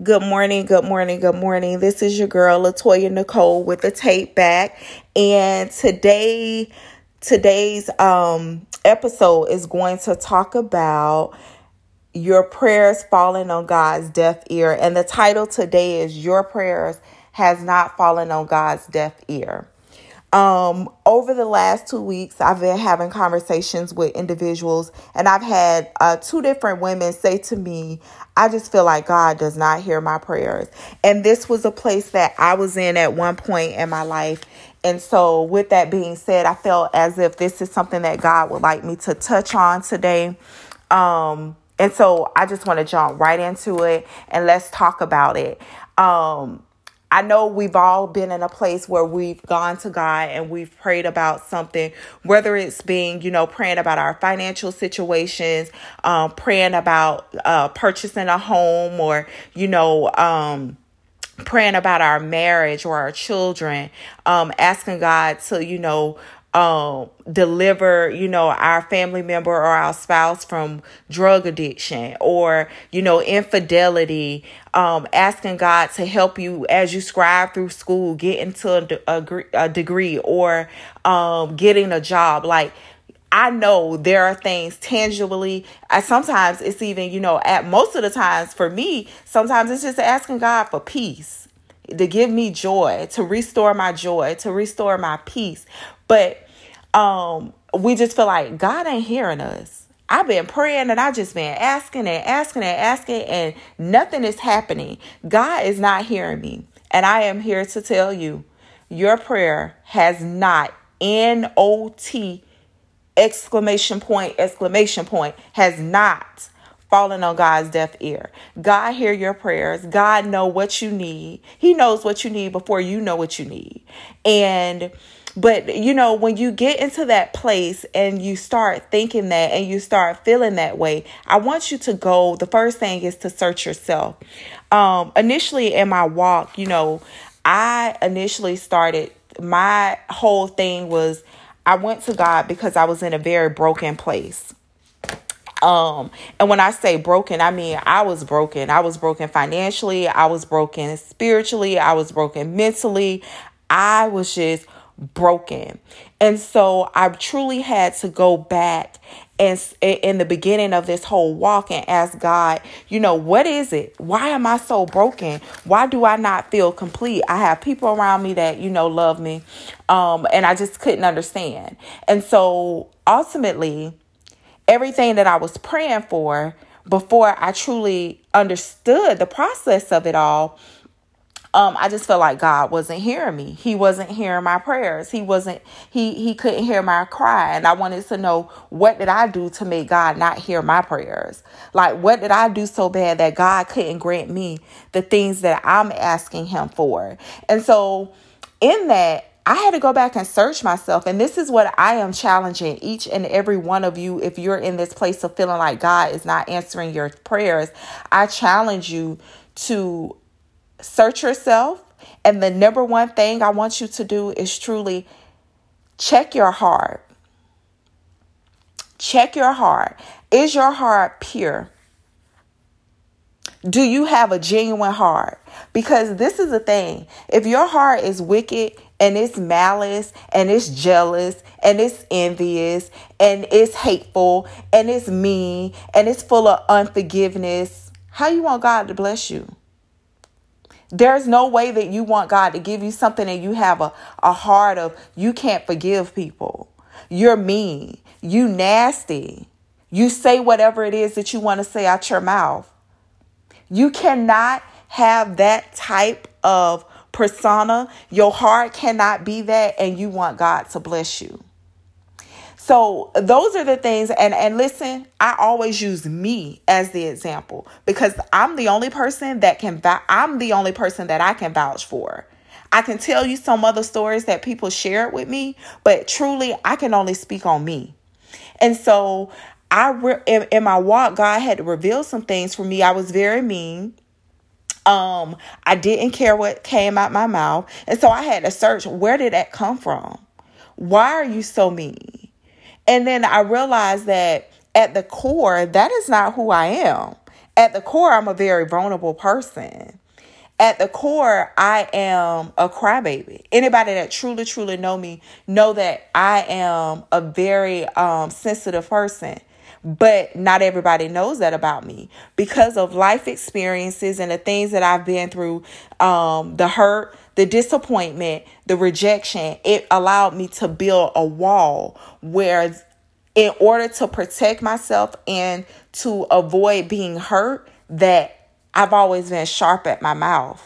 Good morning, good morning, good morning. This is your girl Latoya Nicole with the tape back. And today today's um episode is going to talk about your prayers falling on God's deaf ear. And the title today is Your Prayers Has Not Fallen on God's Deaf Ear. Um, over the last two weeks, I've been having conversations with individuals, and I've had uh, two different women say to me, I just feel like God does not hear my prayers. And this was a place that I was in at one point in my life. And so, with that being said, I felt as if this is something that God would like me to touch on today. Um, and so, I just want to jump right into it and let's talk about it. Um, I know we've all been in a place where we've gone to God and we've prayed about something, whether it's being, you know, praying about our financial situations, um, praying about uh, purchasing a home or, you know, um, praying about our marriage or our children, um, asking God to, you know, um, deliver, you know, our family member or our spouse from drug addiction or, you know, infidelity, um, asking God to help you as you scribe through school, get into a, a, degree or um, getting a job. Like, I know there are things tangibly. I sometimes it's even, you know, at most of the times for me, sometimes it's just asking God for peace, to give me joy, to restore my joy, to restore my peace. But um, we just feel like God ain't hearing us. I've been praying and I just been asking and asking and asking and nothing is happening. God is not hearing me. And I am here to tell you your prayer has not N O T exclamation point exclamation point has not fallen on God's deaf ear. God hear your prayers. God know what you need. He knows what you need before you know what you need. And but you know, when you get into that place and you start thinking that and you start feeling that way, I want you to go. The first thing is to search yourself. Um, initially in my walk, you know, I initially started my whole thing was I went to God because I was in a very broken place. Um, and when I say broken, I mean I was broken. I was broken financially, I was broken spiritually, I was broken mentally. I was just broken. And so I truly had to go back and in the beginning of this whole walk and ask God, you know, what is it? Why am I so broken? Why do I not feel complete? I have people around me that, you know, love me. Um, and I just couldn't understand. And so ultimately, everything that I was praying for before I truly understood the process of it all um, I just felt like God wasn't hearing me. He wasn't hearing my prayers. He wasn't, he, he couldn't hear my cry. And I wanted to know what did I do to make God not hear my prayers? Like, what did I do so bad that God couldn't grant me the things that I'm asking him for? And so in that, I had to go back and search myself. And this is what I am challenging each and every one of you. If you're in this place of feeling like God is not answering your prayers, I challenge you to search yourself. And the number one thing I want you to do is truly check your heart. Check your heart. Is your heart pure? Do you have a genuine heart? Because this is the thing. If your heart is wicked and it's malice and it's jealous and it's envious and it's hateful and it's mean and it's full of unforgiveness, how you want God to bless you? There's no way that you want God to give you something and you have a, a heart of you can't forgive people. You're mean. You nasty. You say whatever it is that you want to say out your mouth. You cannot have that type of persona. Your heart cannot be that, and you want God to bless you. So those are the things and and listen, I always use me as the example because I'm the only person that can I'm the only person that I can vouch for. I can tell you some other stories that people share with me, but truly I can only speak on me. And so I re- in, in my walk God had to reveal some things for me. I was very mean. Um, I didn't care what came out my mouth. And so I had to search where did that come from? Why are you so mean? And then I realized that at the core, that is not who I am. At the core, I'm a very vulnerable person. At the core, I am a crybaby. Anybody that truly, truly know me know that I am a very um, sensitive person but not everybody knows that about me because of life experiences and the things that I've been through um, the hurt, the disappointment, the rejection. It allowed me to build a wall where, in order to protect myself and to avoid being hurt, that I've always been sharp at my mouth.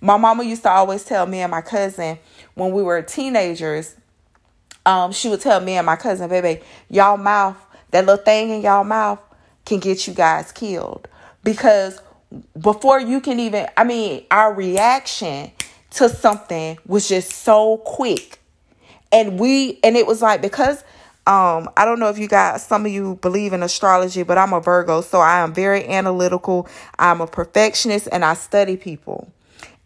My mama used to always tell me and my cousin when we were teenagers, um, she would tell me and my cousin, baby, y'all mouth that little thing in y'all mouth can get you guys killed because before you can even i mean our reaction to something was just so quick. And we and it was like because um i don't know if you guys some of you believe in astrology but i'm a virgo so i am very analytical. I'm a perfectionist and i study people.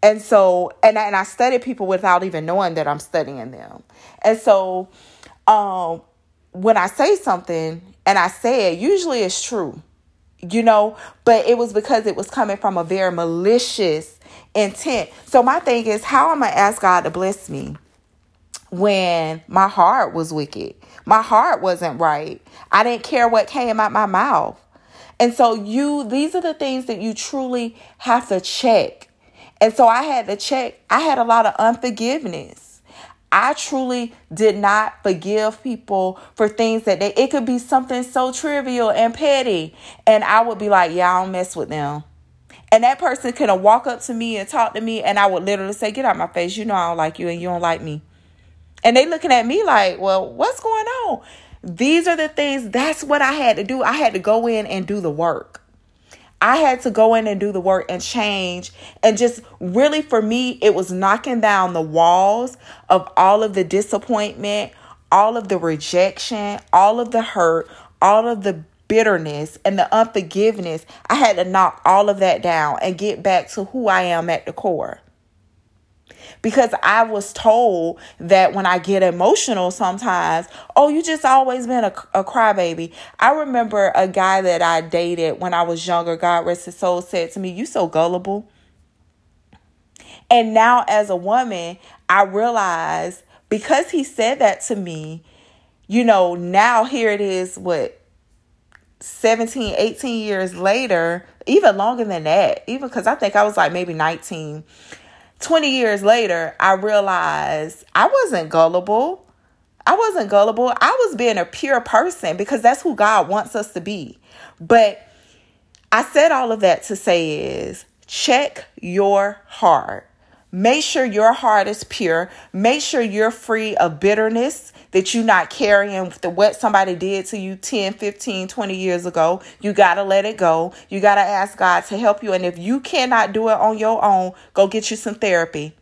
And so and I, and I study people without even knowing that i'm studying them. And so um when i say something and I say it, usually it's true, you know, but it was because it was coming from a very malicious intent. So my thing is, how am I ask God to bless me when my heart was wicked? My heart wasn't right. I didn't care what came out my mouth. And so you these are the things that you truly have to check. And so I had to check. I had a lot of unforgiveness. I truly did not forgive people for things that they, it could be something so trivial and petty. And I would be like, yeah, I don't mess with them. And that person could have walk up to me and talk to me, and I would literally say, Get out of my face. You know I don't like you and you don't like me. And they looking at me like, Well, what's going on? These are the things, that's what I had to do. I had to go in and do the work. I had to go in and do the work and change. And just really for me, it was knocking down the walls of all of the disappointment, all of the rejection, all of the hurt, all of the bitterness and the unforgiveness. I had to knock all of that down and get back to who I am at the core because I was told that when I get emotional sometimes, oh, you just always been a, a crybaby. I remember a guy that I dated when I was younger, God rest his soul, said to me, You so gullible. And now as a woman, I realize because he said that to me, you know, now here it is, what, 17, 18 years later, even longer than that, even because I think I was like maybe 19. 20 years later, I realized I wasn't gullible. I wasn't gullible. I was being a pure person because that's who God wants us to be. But I said all of that to say is check your heart. Make sure your heart is pure. Make sure you're free of bitterness, that you're not carrying the, what somebody did to you 10, 15, 20 years ago. You got to let it go. You got to ask God to help you. And if you cannot do it on your own, go get you some therapy.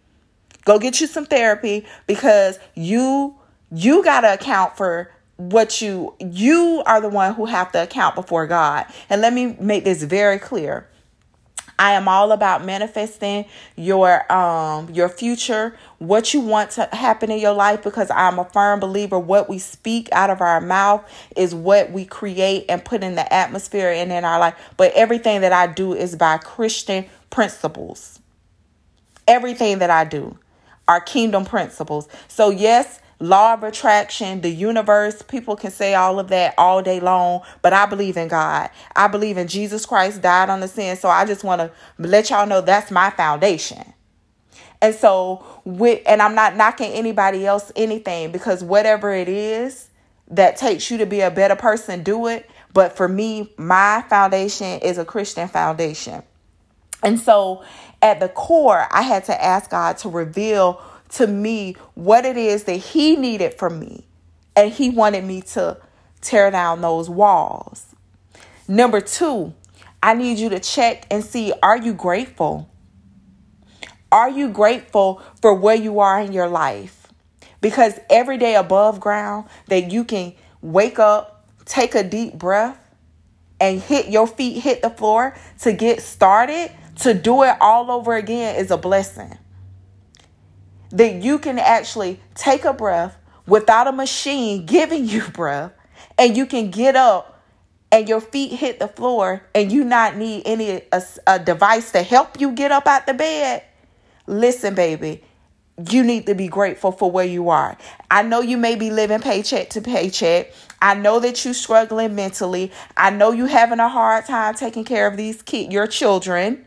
Go get you some therapy because you you got to account for what you you are the one who have to account before God. And let me make this very clear. I am all about manifesting your um your future, what you want to happen in your life because I'm a firm believer what we speak out of our mouth is what we create and put in the atmosphere and in our life. But everything that I do is by Christian principles. Everything that I do are kingdom principles. So yes, law of attraction, the universe. People can say all of that all day long, but I believe in God. I believe in Jesus Christ died on the sin. So I just want to let y'all know that's my foundation. And so with and I'm not knocking anybody else anything because whatever it is that takes you to be a better person, do it. But for me, my foundation is a Christian foundation. And so at the core, I had to ask God to reveal to me what it is that he needed from me. And he wanted me to tear down those walls. Number two, I need you to check and see are you grateful? Are you grateful for where you are in your life? Because every day above ground that you can wake up, take a deep breath, and hit your feet hit the floor to get started, to do it all over again is a blessing that you can actually take a breath without a machine giving you breath and you can get up and your feet hit the floor and you not need any a, a device to help you get up out the bed, listen, baby, you need to be grateful for where you are. I know you may be living paycheck to paycheck. I know that you're struggling mentally. I know you're having a hard time taking care of these kids, your children.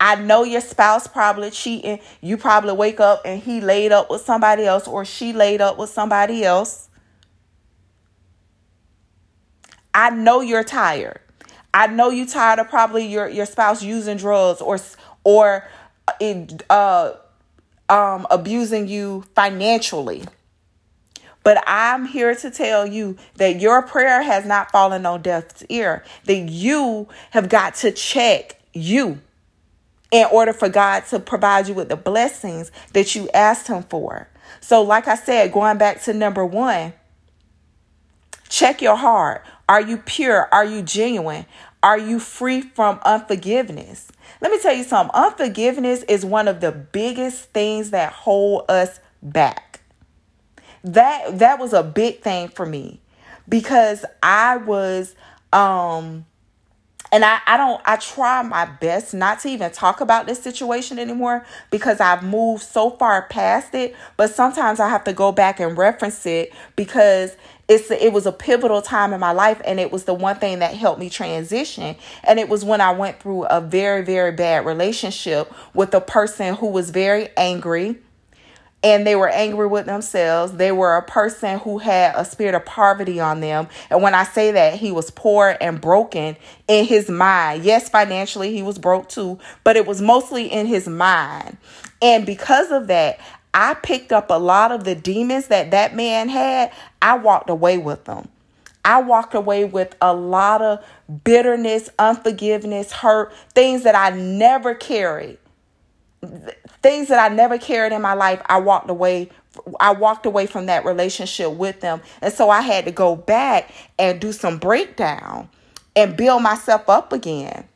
I know your spouse probably cheating. You probably wake up and he laid up with somebody else or she laid up with somebody else. I know you're tired. I know you tired of probably your your spouse using drugs or or uh um abusing you financially. But I'm here to tell you that your prayer has not fallen on deaf's ear. That you have got to check you in order for God to provide you with the blessings that you asked him for. So like I said, going back to number 1, check your heart. Are you pure? Are you genuine? Are you free from unforgiveness? Let me tell you something. Unforgiveness is one of the biggest things that hold us back. That that was a big thing for me because I was um and I, I don't I try my best not to even talk about this situation anymore because I've moved so far past it. But sometimes I have to go back and reference it because it's it was a pivotal time in my life and it was the one thing that helped me transition and it was when I went through a very very bad relationship with a person who was very angry and they were angry with themselves. They were a person who had a spirit of poverty on them. And when I say that, he was poor and broken in his mind. Yes, financially, he was broke too, but it was mostly in his mind. And because of that, I picked up a lot of the demons that that man had. I walked away with them. I walked away with a lot of bitterness, unforgiveness, hurt, things that I never carried. Things that I never carried in my life, I walked away I walked away from that relationship with them. And so I had to go back and do some breakdown and build myself up again.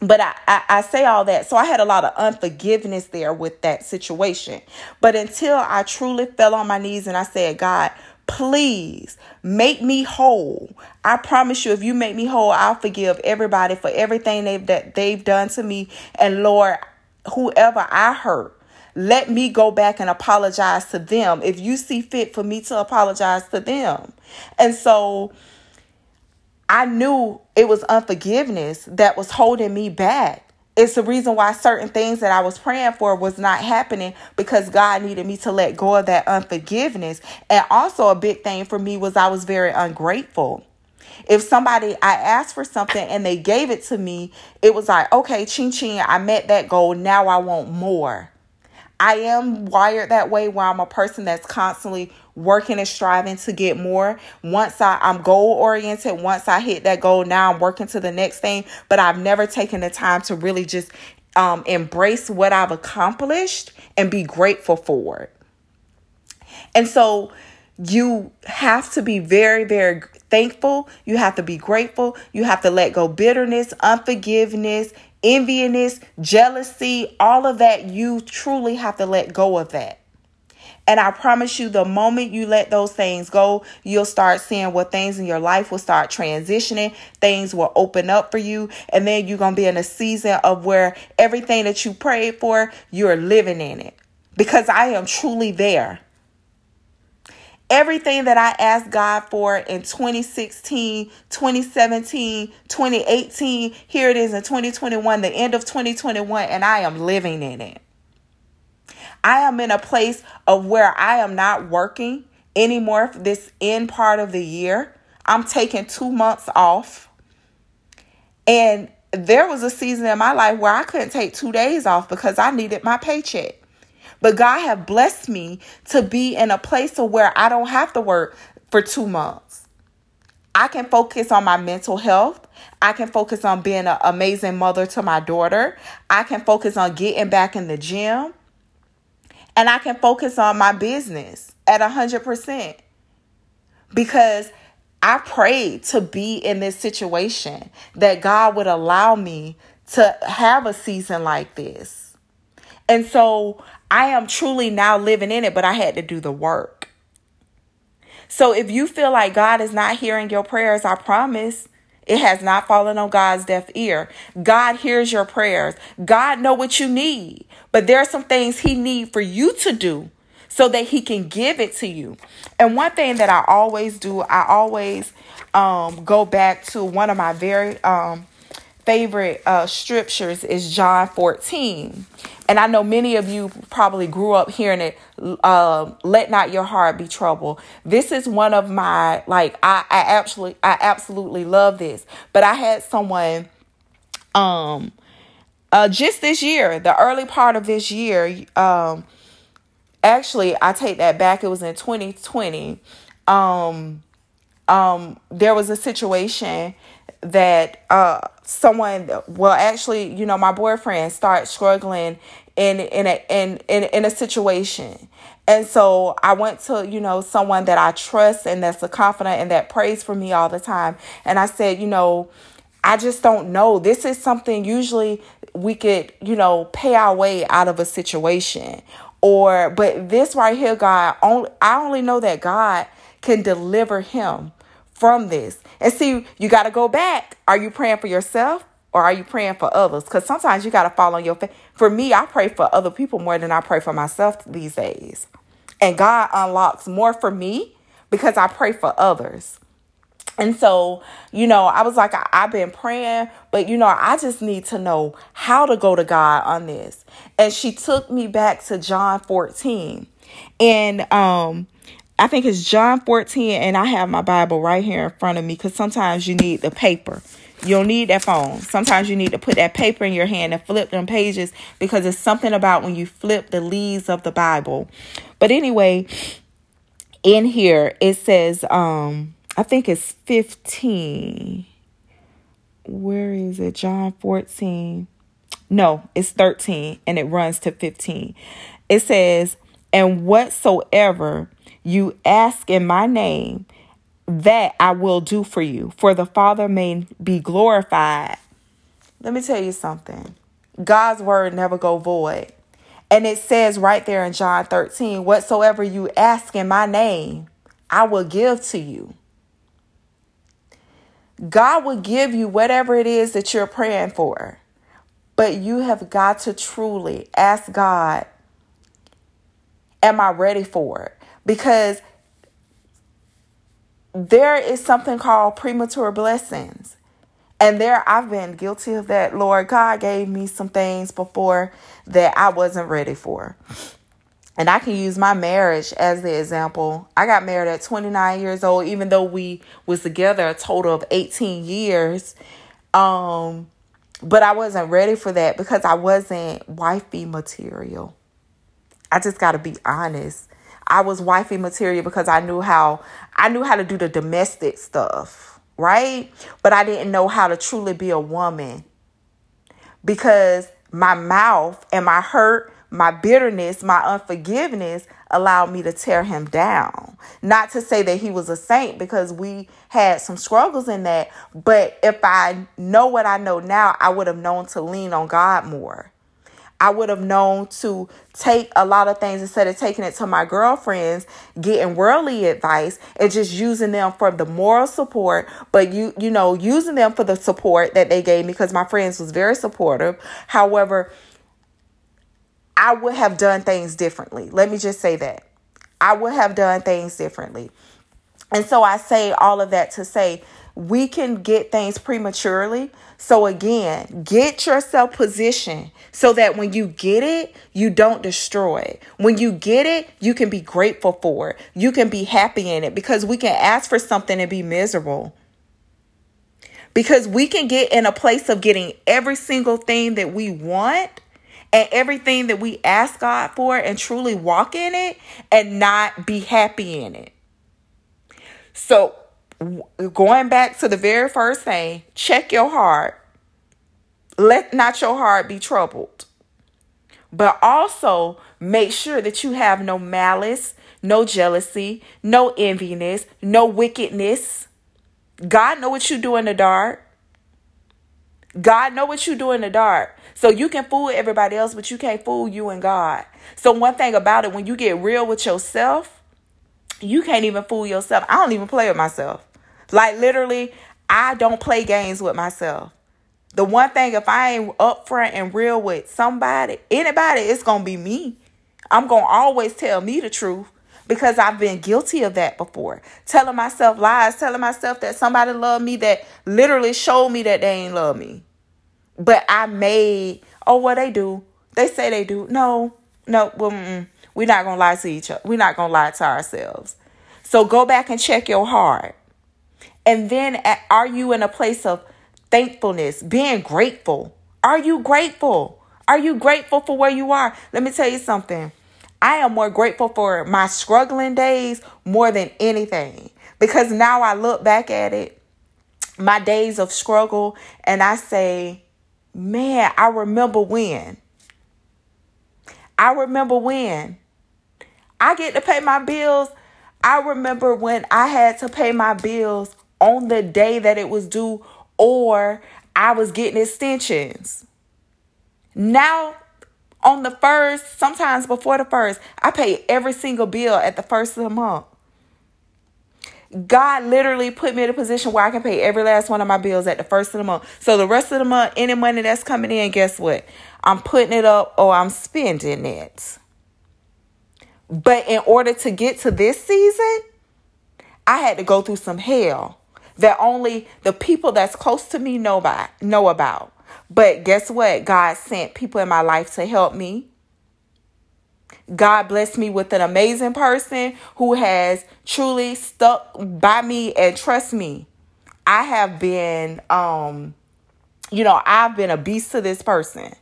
But I, I, I, say all that. So i had a lot of unforgiveness there with that situation. But until i truly fell on my knees and i said god please make me whole. I promise you if you make me whole i'll forgive everybody for everything they've that they've done to me. And lord whoever i hurt let me go back and apologize to them if you see fit for me to apologize to them and so I knew it was unforgiveness that was holding me back. It's the reason why certain things that I was praying for was not happening because God needed me to let go of that unforgiveness. And also, a big thing for me was I was very ungrateful. If somebody, I asked for something and they gave it to me, it was like, okay, ching ching, I met that goal. Now I want more. I am wired that way where I'm a person that's constantly working and striving to get more. Once I, I'm goal oriented, once I hit that goal, now I'm working to the next thing. But I've never taken the time to really just um, embrace what I've accomplished and be grateful for it. And so you have to be very, very thankful. You have to be grateful. You have to let go bitterness, unforgiveness, enviness, jealousy, all of that, you truly have to let go of that. And I promise you, the moment you let those things go, you'll start seeing what things in your life will start transitioning. Things will open up for you. And then you're going to be in a season of where everything that you prayed for, you're living in it. Because I am truly there everything that I asked God for in 2016, 2017, 2018, here it is in 2021, the end of 2021, and I am living in it. I am in a place of where I am not working anymore this end part of the year. I'm taking two months off. And there was a season in my life where I couldn't take two days off because I needed my paycheck. But God have blessed me to be in a place of where I don't have to work for two months. I can focus on my mental health. I can focus on being an amazing mother to my daughter. I can focus on getting back in the gym. And I can focus on my business at 100%. Because I prayed to be in this situation that God would allow me to have a season like this. And so I am truly now living in it, but I had to do the work. So if you feel like God is not hearing your prayers, I promise it has not fallen on God's deaf ear. God hears your prayers. God know what you need. But there are some things he need for you to do so that he can give it to you. And one thing that I always do, I always um, go back to one of my very um, favorite uh, scriptures is John 14. And I know many of you probably grew up hearing it, uh, let not your heart be troubled. This is one of my, like, I, I absolutely, I absolutely love this. But I had someone, um, uh, just this year, the early part of this year, um, actually, I take that back. It was in 2020. Um, um, there was a situation that uh, someone well actually you know my boyfriend start struggling in in a in, in in a situation. And so i went to you know someone that i trust and that's a confidant and that prays for me all the time. And i said you know i just don't know. This is something usually we could you know pay our way out of a situation. Or but this right here god only i only know that god can deliver him from this. And see, you got to go back. Are you praying for yourself or are you praying for others? Because sometimes you got to fall on your face. For me, I pray for other people more than I pray for myself these days. And God unlocks more for me because I pray for others. And so, you know, I was like, I, have been praying, but you know, I just need to know how to go to God on this. And she took me back to John 14. And um, I think it's John 14, and I have my Bible right here in front of me because sometimes you need the paper. You don't need that phone. Sometimes you need to put that paper in your hand and flip them pages because it's something about when you flip the leaves of the Bible. But anyway, in here it says, um, I think it's 15. Where is it? John 14. No, it's 13 and it runs to 15. It says, and whatsoever you ask in my name, that I will do for you, for the Father may be glorified. Let me tell you something. God's word never go void. And it says right there in John 13, whatsoever you ask in my name, I will give to you. God will give you whatever it is that you're praying for. But you have got to truly ask God, am I ready for it? Because there is something called premature blessings. And there I've been guilty of that. Lord God gave me some things before that I wasn't ready for. And I can use my marriage as the example. I got married at 29 years old even though we was together a total of 18 years. Um but I wasn't ready for that because I wasn't wifey material. I just got to be honest. I was wifey material because I knew how I knew how to do the domestic stuff, right? But I didn't know how to truly be a woman. Because my mouth and my hurt, my bitterness, my unforgiveness allowed me to tear him down. Not to say that he was a saint because we had some struggles in that, but if I know what I know now, I would have known to lean on God more. I would have known to take a lot of things instead of taking it to my girlfriends, getting worldly advice and just using them for the moral support, but you you know, using them for the support that they gave me because my friends was very supportive. However, I would have done things differently. Let me just say that. I would have done things differently. And so I say all of that to say we can get things prematurely. So again, get yourself positioned so that when you get it, you don't destroy. When you get it, you can be grateful for it. You can be happy in it because we can ask for something and be miserable. Because we can get in a place of getting every single thing that we want and everything that we ask God for and truly walk in it and not be happy in it. So going back to the very first thing, check your heart. Let not your heart be troubled. But also make sure that you have no malice, no jealousy, no enviness, no wickedness. God know what you do in the dark. God know what you do in the dark. So you can fool everybody else, but you can't fool you and God. So one thing about it, when you get real with yourself, you can't even fool yourself. I don't even play with myself. Like literally, I don't play games with myself. The one thing, if I ain't upfront and real with somebody, anybody, it's gonna be me. I'm gonna always tell me the truth because I've been guilty of that before. Telling myself lies, telling myself that somebody loved me that literally showed me that they ain't love me. But I made, oh, what they do? They say they do. No, no, well, we're not gonna lie to each other. We're not gonna lie to ourselves. So go back and check your heart. And then are you in a place of thankfulness, being grateful? Are you grateful? Are you grateful for where you are? Let me tell you something. I am more grateful for my struggling days more than anything because now I look back at it, my days of struggle, and I say, man, I remember when. I remember when. I get to pay my bills. I remember when I had to pay my bills on the day that it was due, or I was getting extensions. Now, on the first, sometimes before the first, I pay every single bill at the first of the month. God literally put me in a position where I can pay every last one of my bills at the first of the month. So the rest of the month, any money that's coming in, guess what? I'm putting it up or I'm spending it. But in order to get to this season, I had to go through some hell that only the people that's close to me know about know about. But guess what? God sent people in my life to help me. God blessed me with an amazing person who has truly stuck by me and trust me. I have been um you know, I've been a beast to this person.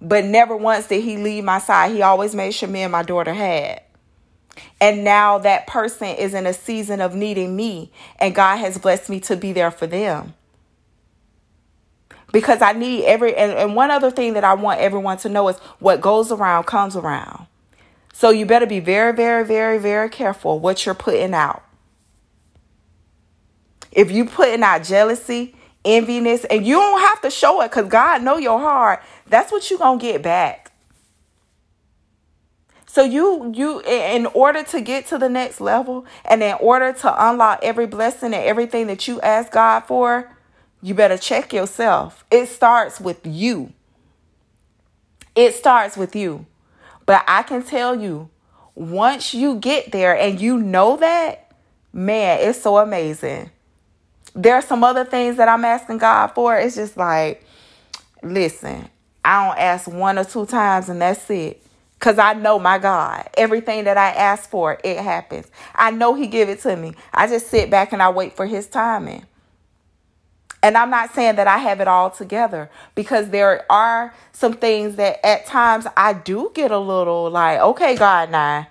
But never once did he leave my side. He always made sure me and my daughter had. And now that person is in a season of needing me, and God has blessed me to be there for them. Because I need every, and, and one other thing that I want everyone to know is what goes around comes around. So you better be very, very, very, very careful what you're putting out. If you putting out jealousy, enviness, and you don't have to show it because God know your heart, that's what you're gonna get back. So you you in order to get to the next level and in order to unlock every blessing and everything that you ask God for, you better check yourself. It starts with you. It starts with you. But I can tell you, once you get there and you know that, man, it's so amazing. There are some other things that I'm asking God for. It's just like, listen, I don't ask one or two times and that's it. Cause I know my God, everything that I ask for, it happens. I know He give it to me. I just sit back and I wait for His timing. And I'm not saying that I have it all together because there are some things that at times I do get a little like, okay, God, now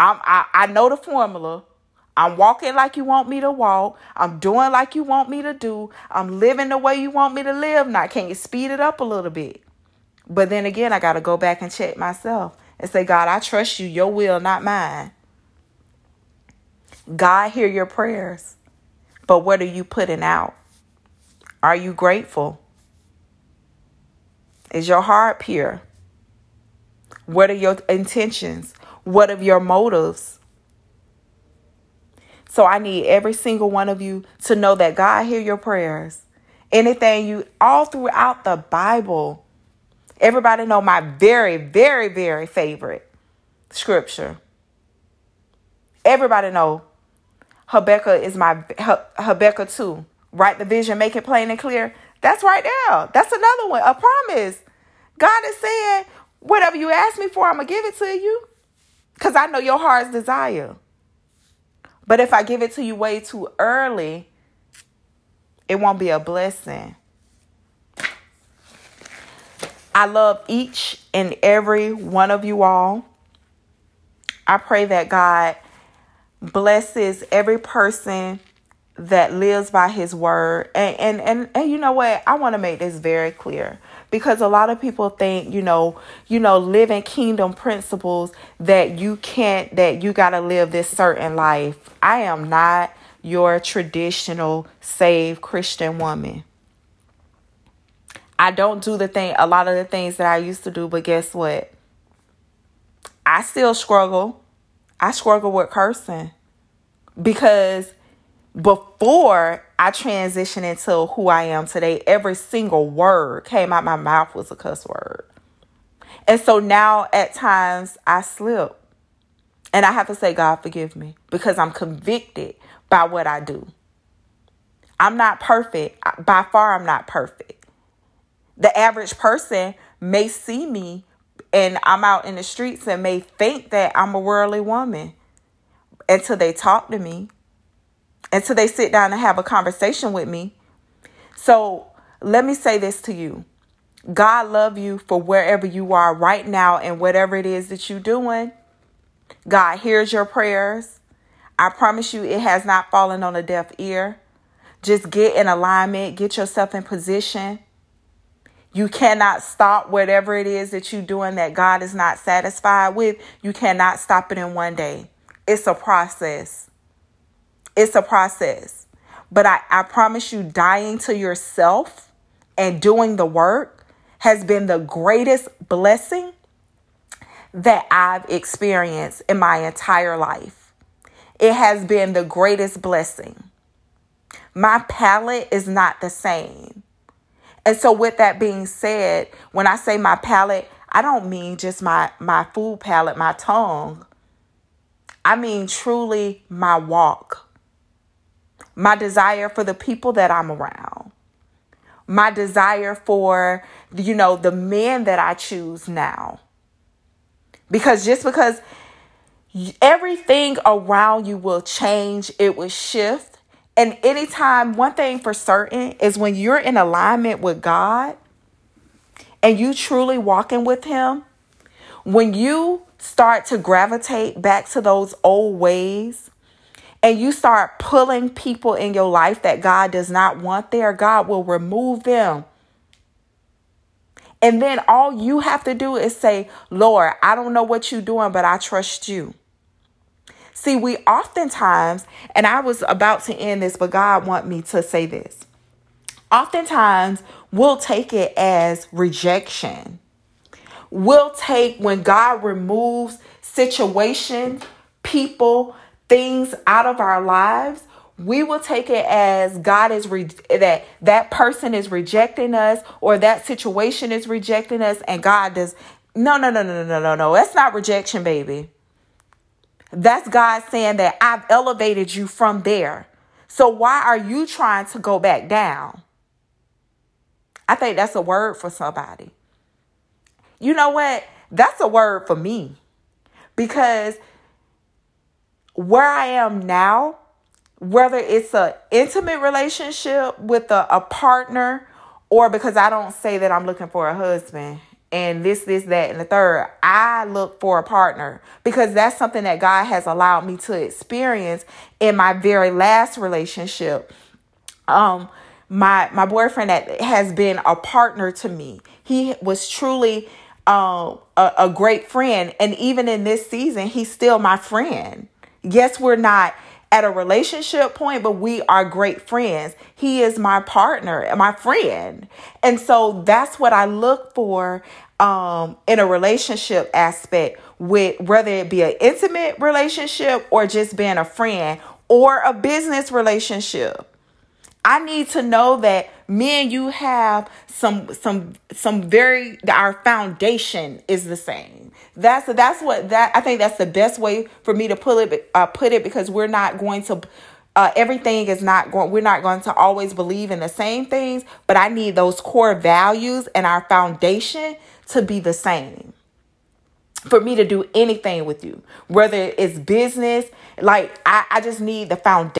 I'm, I I know the formula. I'm walking like you want me to walk. I'm doing like you want me to do. I'm living the way you want me to live. Now, can you speed it up a little bit? But then again, I got to go back and check myself and say, God, I trust you, your will, not mine. God, hear your prayers. But what are you putting out? Are you grateful? Is your heart pure? What are your intentions? What are your motives? So I need every single one of you to know that God hear your prayers. Anything you all throughout the Bible, Everybody know my very, very, very favorite scripture. Everybody know Habakkuk is my Habakkuk 2. Write the vision, make it plain and clear. That's right now. That's another one. A promise. God is saying, whatever you ask me for, I'm going to give it to you. Because I know your heart's desire. But if I give it to you way too early, it won't be a blessing. I love each and every one of you all. I pray that God blesses every person that lives by his word. And and and, and you know what? I want to make this very clear because a lot of people think, you know, you know, living kingdom principles that you can't that you got to live this certain life. I am not your traditional saved Christian woman. I don't do the thing, a lot of the things that I used to do, but guess what? I still struggle. I struggle with cursing because before I transitioned into who I am today, every single word came out my mouth was a cuss word. And so now at times I slip. And I have to say, God, forgive me because I'm convicted by what I do. I'm not perfect. By far, I'm not perfect. The average person may see me and I'm out in the streets and may think that I'm a worldly woman until they talk to me, until they sit down and have a conversation with me. So let me say this to you. God love you for wherever you are right now and whatever it is that you're doing. God hears your prayers. I promise you it has not fallen on a deaf ear. Just get in alignment, get yourself in position you cannot stop whatever it is that you're doing that God is not satisfied with. You cannot stop it in one day. It's a process. It's a process. But I, I promise you, dying to yourself and doing the work has been the greatest blessing that I've experienced in my entire life. It has been the greatest blessing. My palate is not the same. And so with that being said, when I say my palate, I don't mean just my my food palate, my tongue. I mean truly my walk. My desire for the people that I'm around. My desire for you know the men that I choose now. Because just because everything around you will change, it will shift and anytime, one thing for certain is when you're in alignment with God and you truly walking with Him, when you start to gravitate back to those old ways and you start pulling people in your life that God does not want there, God will remove them. And then all you have to do is say, Lord, I don't know what you're doing, but I trust you. See, we oftentimes, and I was about to end this, but God want me to say this. Oftentimes, we'll take it as rejection. We'll take when God removes situation, people, things out of our lives, we will take it as God is re- that that person is rejecting us or that situation is rejecting us and God does no no no no no no no that's not rejection baby that's God saying that I've elevated you from there. So why are you trying to go back down? I think that's a word for somebody. You know what? That's a word for me. Because where I am now, whether it's an intimate relationship with a, a partner or because I don't say that I'm looking for a husband and this, this, that, and the third. I look for a partner because that's something that God has allowed me to experience in my very last relationship. Um, my my boyfriend that has been a partner to me. He was truly um, a, a great friend, and even in this season, he's still my friend. Yes, we're not at a relationship point, but we are great friends. He is my partner, and my friend. And so that's what I look for um, in a relationship aspect with whether it be an intimate relationship or just being a friend or a business relationship. I need to know that me and you have some some some very our foundation is the same. That's that's what that I think that's the best way for me to pull it uh, put it because we're not going to uh, everything is not going we're not going to always believe in the same things but i need those core values and our foundation to be the same. For me to do anything with you whether it's business like i, I just need the foundation